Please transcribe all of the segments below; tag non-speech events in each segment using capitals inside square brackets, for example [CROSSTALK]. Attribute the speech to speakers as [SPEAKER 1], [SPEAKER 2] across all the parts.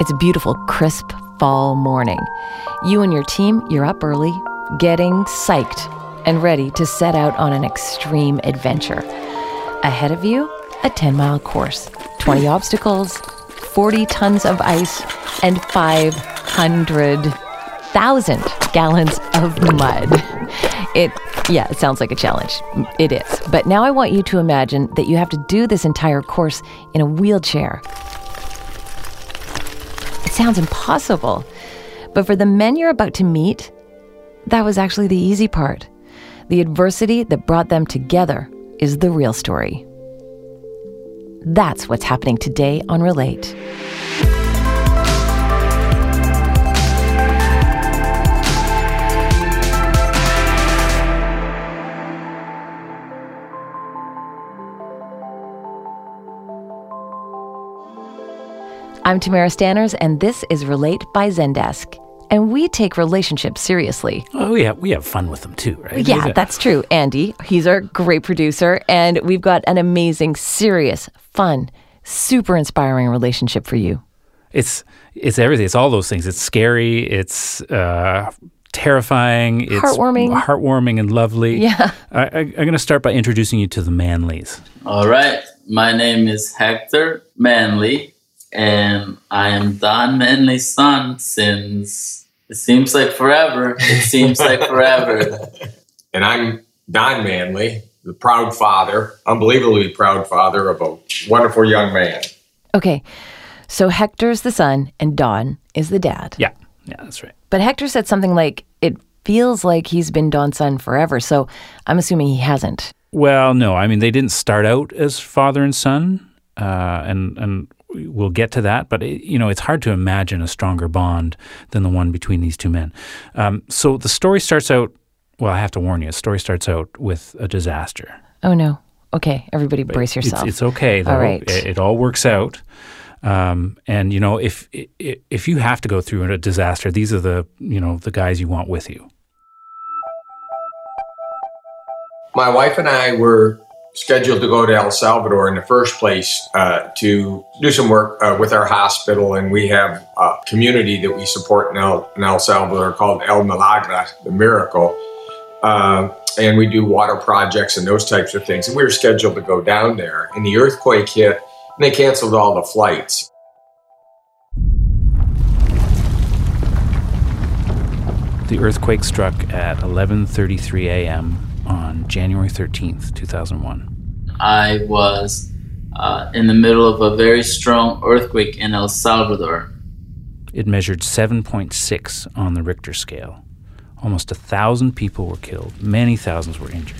[SPEAKER 1] It's a beautiful, crisp fall morning. You and your team, you're up early, getting psyched and ready to set out on an extreme adventure. Ahead of you, a 10 mile course, 20 [LAUGHS] obstacles, 40 tons of ice, and 500,000 gallons of mud. It, yeah, it sounds like a challenge. It is. But now I want you to imagine that you have to do this entire course in a wheelchair. Sounds impossible. But for the men you're about to meet, that was actually the easy part. The adversity that brought them together is the real story. That's what's happening today on Relate. I'm Tamara Stanners, and this is Relate by Zendesk. And we take relationships seriously.
[SPEAKER 2] Oh, yeah, we have fun with them too, right?
[SPEAKER 1] Yeah, that's true. Andy, he's our great producer, and we've got an amazing, serious, fun, super inspiring relationship for you.
[SPEAKER 2] It's it's everything. It's all those things. It's scary. It's uh, terrifying. It's
[SPEAKER 1] Heartwarming.
[SPEAKER 2] heartwarming and lovely.
[SPEAKER 1] Yeah.
[SPEAKER 2] I, I, I'm going to start by introducing you to the Manleys.
[SPEAKER 3] All right. My name is Hector Manley, and I am Don Manley's son since it seems like forever. It seems like forever. [LAUGHS]
[SPEAKER 4] and I'm Don Manley, the proud father, unbelievably proud father of a wonderful young man.
[SPEAKER 1] Okay, so Hector's the son, and Don is the dad.
[SPEAKER 2] Yeah, yeah, that's right.
[SPEAKER 1] But Hector said something like, it feels like he's been Don's son forever, so I'm assuming he hasn't.
[SPEAKER 2] Well, no, I mean they didn't start out as father and son, uh, and and we'll get to that. But it, you know, it's hard to imagine a stronger bond than the one between these two men. Um, so the story starts out. Well, I have to warn you. The story starts out with a disaster.
[SPEAKER 1] Oh no. Okay, everybody brace
[SPEAKER 2] It's-
[SPEAKER 1] yourself.
[SPEAKER 2] It's, okay though.
[SPEAKER 1] All right.
[SPEAKER 2] It, it all works out. Um, and you know, if if you have to go through a disaster, these are the you know the guys you want with you.
[SPEAKER 4] My wife and I were scheduled to go to El Salvador in the first place uh, to do some work uh, with our hospital, and we have a community that we support in El, in El Salvador called El Milagro, the Miracle. Uh, and we do water projects and those types of things. And we were scheduled to go down there, and the earthquake hit, and they canceled all the flights.
[SPEAKER 2] The earthquake struck at 11:33 a.m. on January 13th, 2001.
[SPEAKER 3] I was uh, in the middle of a very strong earthquake in El Salvador.
[SPEAKER 2] It measured 7.6 on the Richter scale. Almost a thousand people were killed. Many thousands were injured.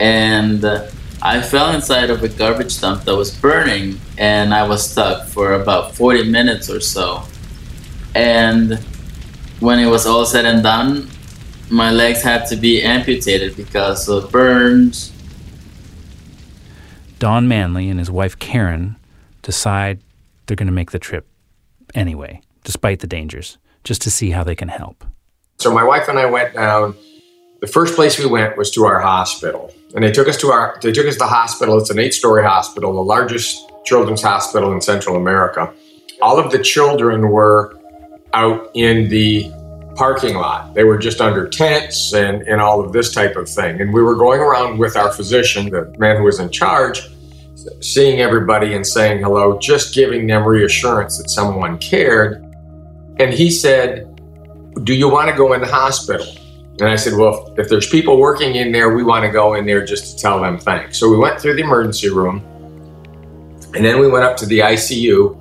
[SPEAKER 3] and uh, I fell inside of a garbage dump that was burning, and I was stuck for about 40 minutes or so. And when it was all said and done, my legs had to be amputated because of burns.
[SPEAKER 2] Don Manley and his wife Karen decide they're going to make the trip anyway, despite the dangers, just to see how they can help.
[SPEAKER 4] So my wife and I went down. The first place we went was to our hospital, and they took us to our they took us to the hospital. It's an eight-story hospital, the largest children's hospital in Central America. All of the children were out in the parking lot. They were just under tents and, and all of this type of thing. And we were going around with our physician, the man who was in charge, seeing everybody and saying hello, just giving them reassurance that someone cared. And he said, do you want to go in the hospital? And I said, well, if there's people working in there, we want to go in there just to tell them thanks. So we went through the emergency room and then we went up to the ICU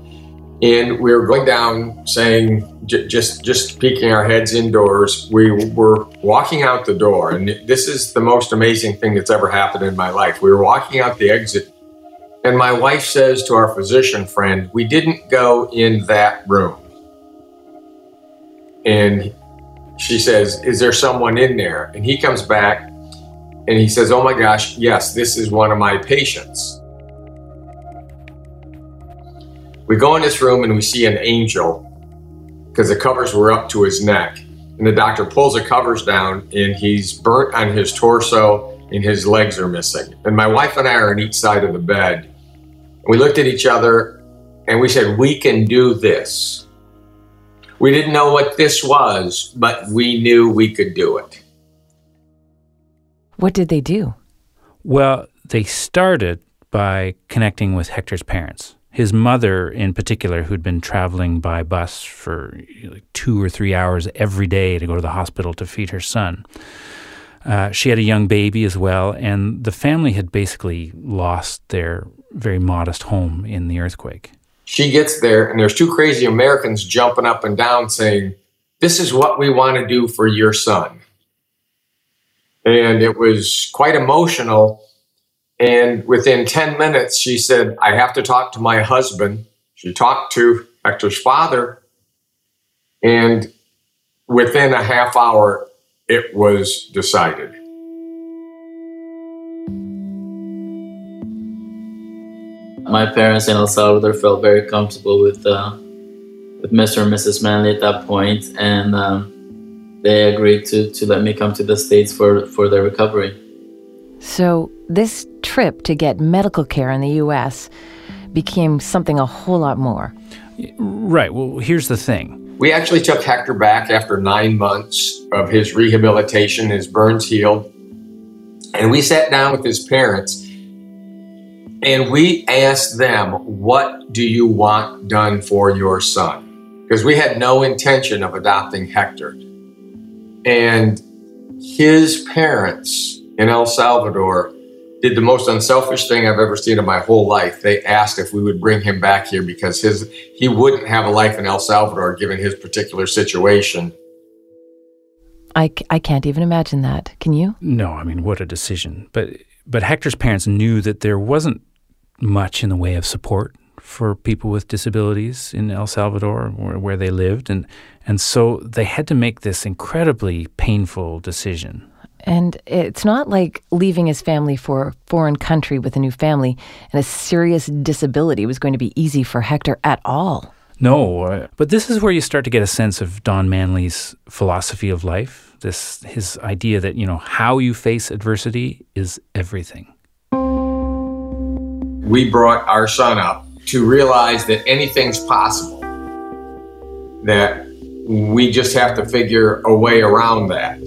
[SPEAKER 4] and we were going down saying, j- just, just peeking our heads indoors. We were walking out the door and this is the most amazing thing that's ever happened in my life. We were walking out the exit and my wife says to our physician friend, we didn't go in that room. And she says, Is there someone in there? And he comes back and he says, Oh my gosh, yes, this is one of my patients. We go in this room and we see an angel because the covers were up to his neck. And the doctor pulls the covers down and he's burnt on his torso and his legs are missing. And my wife and I are on each side of the bed. We looked at each other and we said, We can do this. We didn't know what this was, but we knew we could do it.
[SPEAKER 1] What did they do?
[SPEAKER 2] Well, they started by connecting with Hector's parents. His mother, in particular, who'd been traveling by bus for like two or three hours every day to go to the hospital to feed her son. Uh, she had a young baby as well, and the family had basically lost their very modest home in the earthquake.
[SPEAKER 4] She gets there, and there's two crazy Americans jumping up and down saying, This is what we want to do for your son. And it was quite emotional. And within 10 minutes, she said, I have to talk to my husband. She talked to Hector's father. And within a half hour, it was decided.
[SPEAKER 3] My parents in El Salvador felt very comfortable with uh, with Mr. and Mrs. Manley at that point, and um, they agreed to, to let me come to the States for, for their recovery.
[SPEAKER 1] So, this trip to get medical care in the U.S. became something a whole lot more.
[SPEAKER 2] Right. Well, here's the thing.
[SPEAKER 4] We actually took Hector back after nine months of his rehabilitation, his burns healed. And we sat down with his parents and we asked them, What do you want done for your son? Because we had no intention of adopting Hector. And his parents in El Salvador did the most unselfish thing I've ever seen in my whole life. They asked if we would bring him back here because his he wouldn't have a life in El Salvador given his particular situation.
[SPEAKER 1] I, I can't even imagine that. Can you?
[SPEAKER 2] No, I mean, what a decision. But but Hector's parents knew that there wasn't much in the way of support for people with disabilities in El Salvador, where, where they lived, and and so they had to make this incredibly painful decision.
[SPEAKER 1] And it's not like leaving his family for a foreign country with a new family and a serious disability was going to be easy for Hector at all.
[SPEAKER 2] No, uh, but this is where you start to get a sense of Don Manley's philosophy of life. This his idea that you know how you face adversity is everything.
[SPEAKER 4] We brought our son up to realize that anything's possible. That we just have to figure a way around that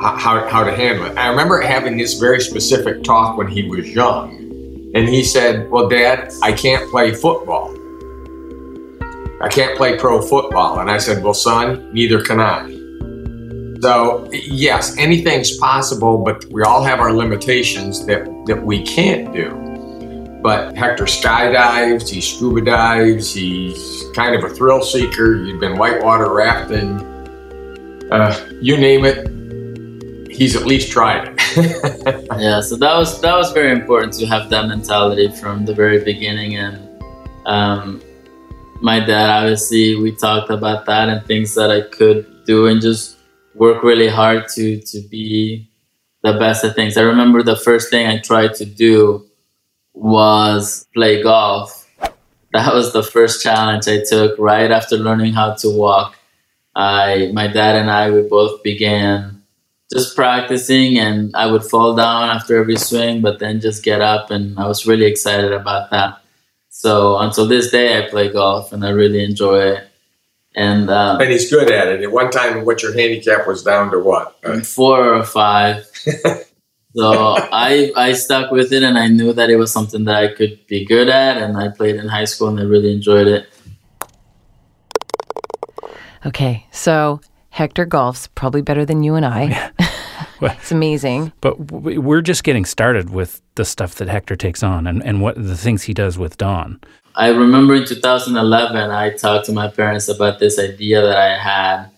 [SPEAKER 4] how, how to handle it. I remember having this very specific talk when he was young. And he said, Well, Dad, I can't play football. I can't play pro football. And I said, Well, son, neither can I. So, yes, anything's possible, but we all have our limitations that, that we can't do. But Hector skydives, he scuba dives, he's kind of a thrill seeker. You've been whitewater rafting, uh, you name it, he's at least tried [LAUGHS] [LAUGHS]
[SPEAKER 3] yeah, so that was that was very important to have that mentality from the very beginning. And um, my dad, obviously, we talked about that and things that I could do, and just work really hard to to be the best at things. I remember the first thing I tried to do was play golf. That was the first challenge I took right after learning how to walk. I, my dad and I, we both began just practicing and I would fall down after every swing, but then just get up and I was really excited about that. So until this day, I play golf and I really enjoy it. And um,
[SPEAKER 4] and he's good at it. At one time, what your handicap was down to what?
[SPEAKER 3] Four or five. [LAUGHS] so I I stuck with it and I knew that it was something that I could be good at and I played in high school and I really enjoyed it.
[SPEAKER 1] Okay, so Hector golf's probably better than you and I. Oh, [LAUGHS] well, it's amazing.
[SPEAKER 2] But we're just getting started with the stuff that Hector takes on and, and what the things he does with Don.
[SPEAKER 3] I remember in 2011, I talked to my parents about this idea that I had.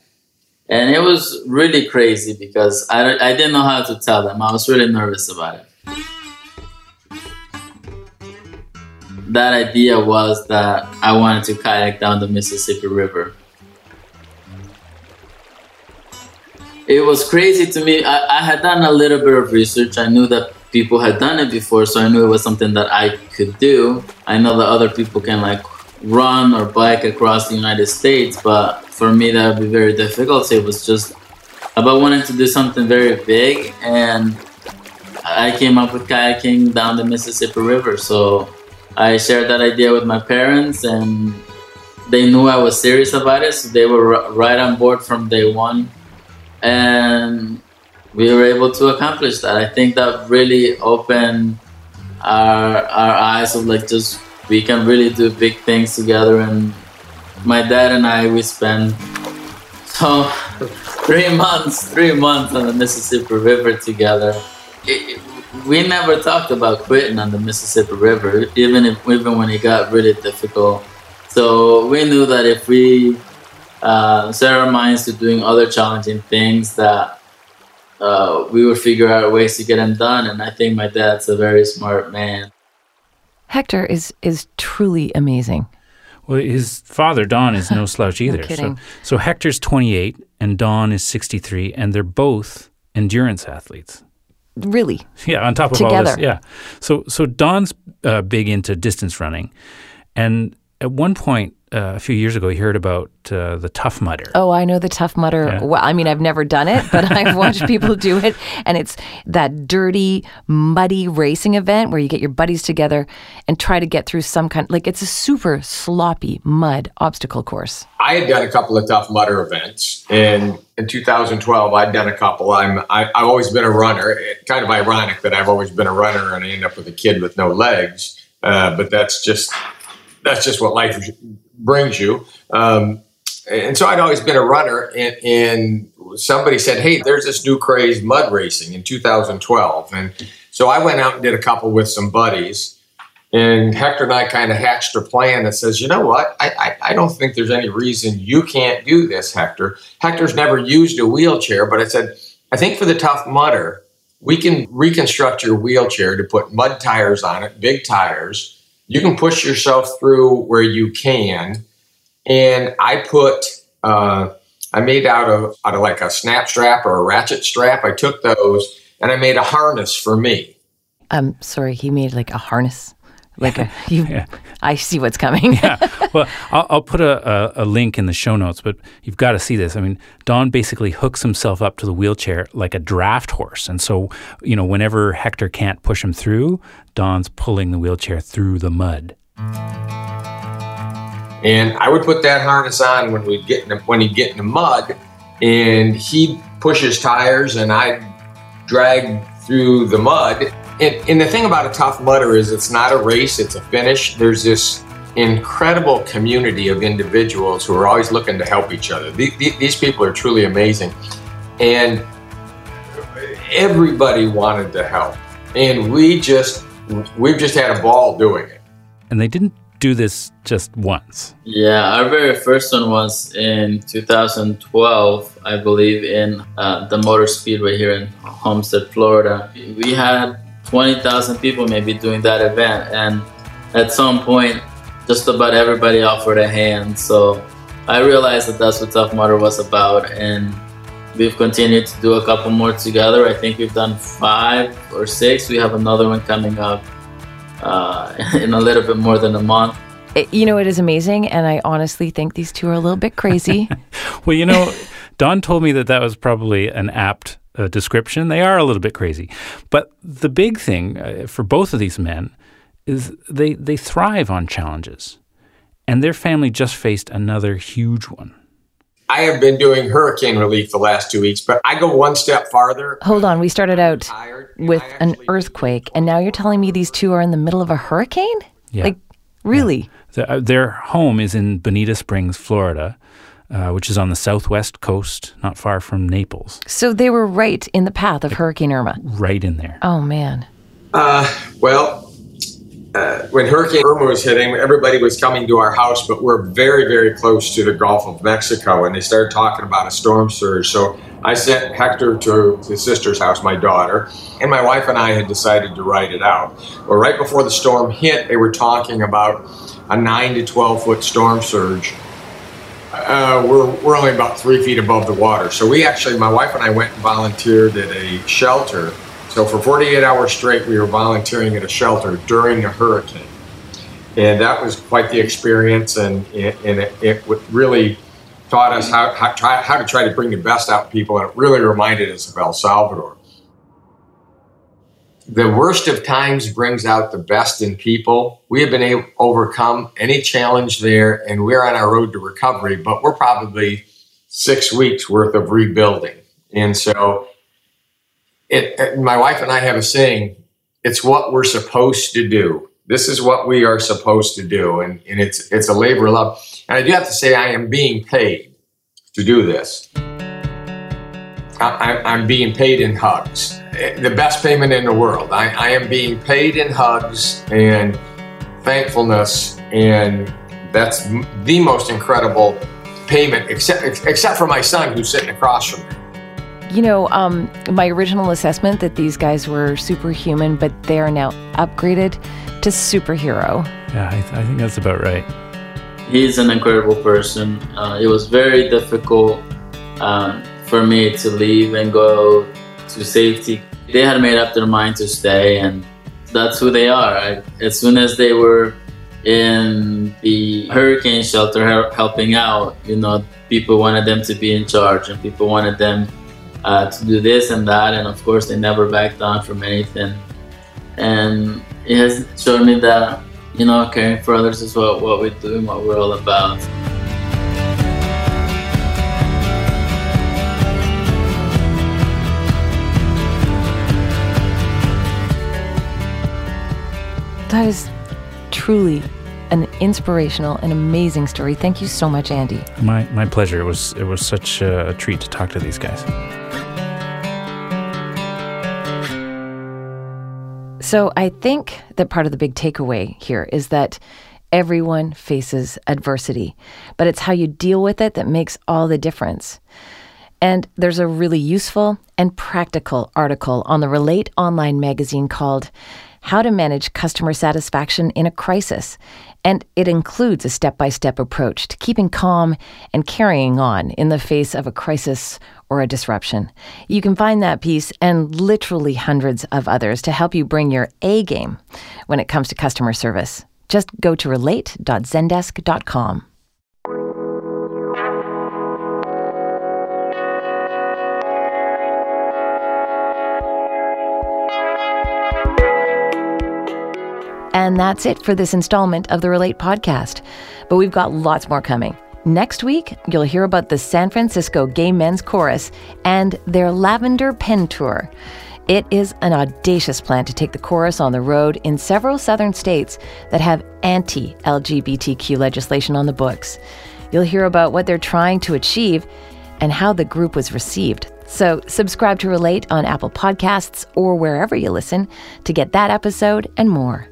[SPEAKER 3] And it was really crazy because I, I didn't know how to tell them. I was really nervous about it. That idea was that I wanted to kayak down the Mississippi River. It was crazy to me. I, I had done a little bit of research. I knew that people had done it before, so I knew it was something that I could do. I know that other people can like run or bike across the United States, but for me that would be very difficult. It was just about wanting to do something very big, and I came up with kayaking down the Mississippi River. So I shared that idea with my parents, and they knew I was serious about it, so they were right on board from day one, and we were able to accomplish that. I think that really opened our our eyes of like just we can really do big things together. And my dad and I we spent so [LAUGHS] three months, three months on the Mississippi River together. It, we never talked about quitting on the Mississippi River, even if even when it got really difficult. So we knew that if we uh, set our minds to doing other challenging things, that uh, we would figure out ways to get them done. And I think my dad's a very smart man.
[SPEAKER 1] Hector is is truly amazing.
[SPEAKER 2] Well, his father Don is no slouch [LAUGHS] either.
[SPEAKER 1] kidding.
[SPEAKER 2] So, so Hector's 28 and Don is 63, and they're both endurance athletes.
[SPEAKER 1] Really.
[SPEAKER 2] Yeah, on top of all
[SPEAKER 1] Together.
[SPEAKER 2] this, yeah. So so Don's uh, big into distance running, and at one point uh, a few years ago, he heard about uh, the Tough Mudder.
[SPEAKER 1] Oh, I know the Tough Mudder.
[SPEAKER 2] Yeah.
[SPEAKER 1] Well, I mean, I've never done it, but [LAUGHS] I've watched people do it. And it's that dirty, muddy racing event where you get your buddies together and try to get through some kind like it's a super sloppy mud obstacle course.
[SPEAKER 4] I had done a couple of tough mudder events, and in 2012, I'd done a couple. I'm I, I've always been a runner. It, kind of ironic that I've always been a runner, and I end up with a kid with no legs. Uh, but that's just that's just what life brings you. Um, and so I'd always been a runner, and, and somebody said, "Hey, there's this new craze, mud racing, in 2012." And so I went out and did a couple with some buddies. And Hector and I kind of hatched a plan that says, you know what? I, I, I don't think there's any reason you can't do this, Hector. Hector's never used a wheelchair, but I said, I think for the tough mudder, we can reconstruct your wheelchair to put mud tires on it, big tires. You can push yourself through where you can. And I put, uh, I made out of out of like a snap strap or a ratchet strap. I took those and I made a harness for me.
[SPEAKER 1] I'm sorry, he made like a harness. Like a [LAUGHS] you
[SPEAKER 2] Yeah.
[SPEAKER 1] I see what's coming.
[SPEAKER 2] yeah. [LAUGHS] Well, I'll, I'll put a, a, a link in the show notes, but you've got to see this. I mean, Don basically hooks himself up to the wheelchair like a draft horse. And so, you know, whenever Hector can't push him through, Don's pulling the wheelchair through the mud.
[SPEAKER 4] And I would put that harness on when we get in the, when he'd get in the mud, and he'd push his tires, and I'd drag through the mud. And, and the thing about a tough mudder is it's not a race; it's a finish. There's this incredible community of individuals who are always looking to help each other. The- the- These people are truly amazing, and everybody wanted to help, and we just we've just had a ball doing it.
[SPEAKER 2] And they didn't do this just once.
[SPEAKER 3] Yeah, our very first one was in 2012, I believe, in uh, the Motor Speedway here in Homestead, Florida. We had 20,000 people maybe doing that event, and at some point, just about everybody offered a hand. So I realized that that's what Tough Mudder was about, and we've continued to do a couple more together. I think we've done five or six. We have another one coming up uh, [LAUGHS] in a little bit more than a month.
[SPEAKER 1] It- you know, it is amazing, and I honestly think these two are a little bit crazy. [LAUGHS]
[SPEAKER 2] Well, you know, Don told me that that was probably an apt uh, description. They are a little bit crazy. But the big thing uh, for both of these men is they, they thrive on challenges. And their family just faced another huge one.
[SPEAKER 4] I have been doing hurricane relief the last two weeks, but I go one step farther.
[SPEAKER 1] Hold on, we started out with an earthquake, and now you're telling me these two are in the middle of a hurricane?
[SPEAKER 2] Yeah.
[SPEAKER 1] Like, really?
[SPEAKER 2] The, uh, their home is in Bonita Springs, Florida, uh, which is on the southwest coast, not far from Naples,
[SPEAKER 1] So they were right in the path of Hurricane Irma.
[SPEAKER 2] right in there.
[SPEAKER 1] Oh man.
[SPEAKER 4] Uh, well, uh, when Hurricane Irma was hitting, everybody was coming to our house, but we're very, very close to the Gulf of Mexico, and they started talking about a storm surge. So I sent Hector to his sister's house, my daughter, and my wife and I had decided to write it out. Well, right before the storm hit, they were talking about a 9 to 12 foot storm surge. Uh, we're, we're only about three feet above the water. So we actually, my wife and I went and volunteered at a shelter. So for 48 hours straight, we were volunteering at a shelter during a hurricane. And that was quite the experience, and, and it, it really taught us how, how, how to try to bring the best out of people, and it really reminded us of El Salvador. The worst of times brings out the best in people. We have been able to overcome any challenge there, and we're on our road to recovery, but we're probably six weeks worth of rebuilding. And so, it, my wife and I have a saying it's what we're supposed to do. This is what we are supposed to do. And, and it's, it's a labor of love. And I do have to say, I am being paid to do this. I, I'm being paid in hugs the best payment in the world. I, I am being paid in hugs and thankfulness, and that's the most incredible payment, except except for my son who's sitting across from me.
[SPEAKER 1] You know, um, my original assessment that these guys were superhuman, but they are now upgraded to superhero.
[SPEAKER 2] Yeah, I, th- I think that's about right.
[SPEAKER 3] He's an incredible person. Uh, it was very difficult um, for me to leave and go to safety. They had made up their mind to stay, and that's who they are. I, as soon as they were in the hurricane shelter helping out, you know, people wanted them to be in charge, and people wanted them uh, to do this and that, and of course, they never backed down from anything. And it has shown me that you know, caring for others is what, what we do and what we're all about.
[SPEAKER 1] That is truly an inspirational and amazing story. Thank you so much, Andy.
[SPEAKER 2] My my pleasure. It was it was such a treat to talk to these guys.
[SPEAKER 1] So I think that part of the big takeaway here is that everyone faces adversity, but it's how you deal with it that makes all the difference. And there's a really useful and practical article on the Relate online magazine called how to manage customer satisfaction in a crisis. And it includes a step by step approach to keeping calm and carrying on in the face of a crisis or a disruption. You can find that piece and literally hundreds of others to help you bring your A game when it comes to customer service. Just go to relate.zendesk.com. And that's it for this installment of the Relate podcast. But we've got lots more coming. Next week, you'll hear about the San Francisco Gay Men's Chorus and their Lavender Pen Tour. It is an audacious plan to take the chorus on the road in several southern states that have anti LGBTQ legislation on the books. You'll hear about what they're trying to achieve and how the group was received. So, subscribe to Relate on Apple Podcasts or wherever you listen to get that episode and more.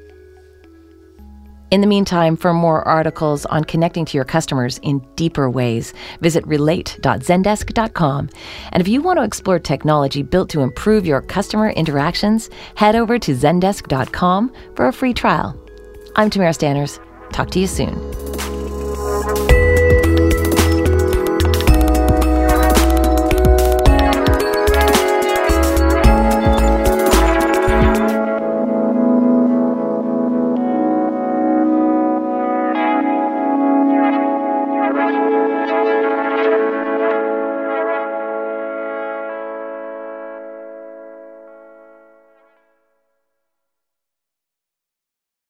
[SPEAKER 1] In the meantime, for more articles on connecting to your customers in deeper ways, visit relate.zendesk.com. And if you want to explore technology built to improve your customer interactions, head over to zendesk.com for a free trial. I'm Tamara Stanners. Talk to you soon.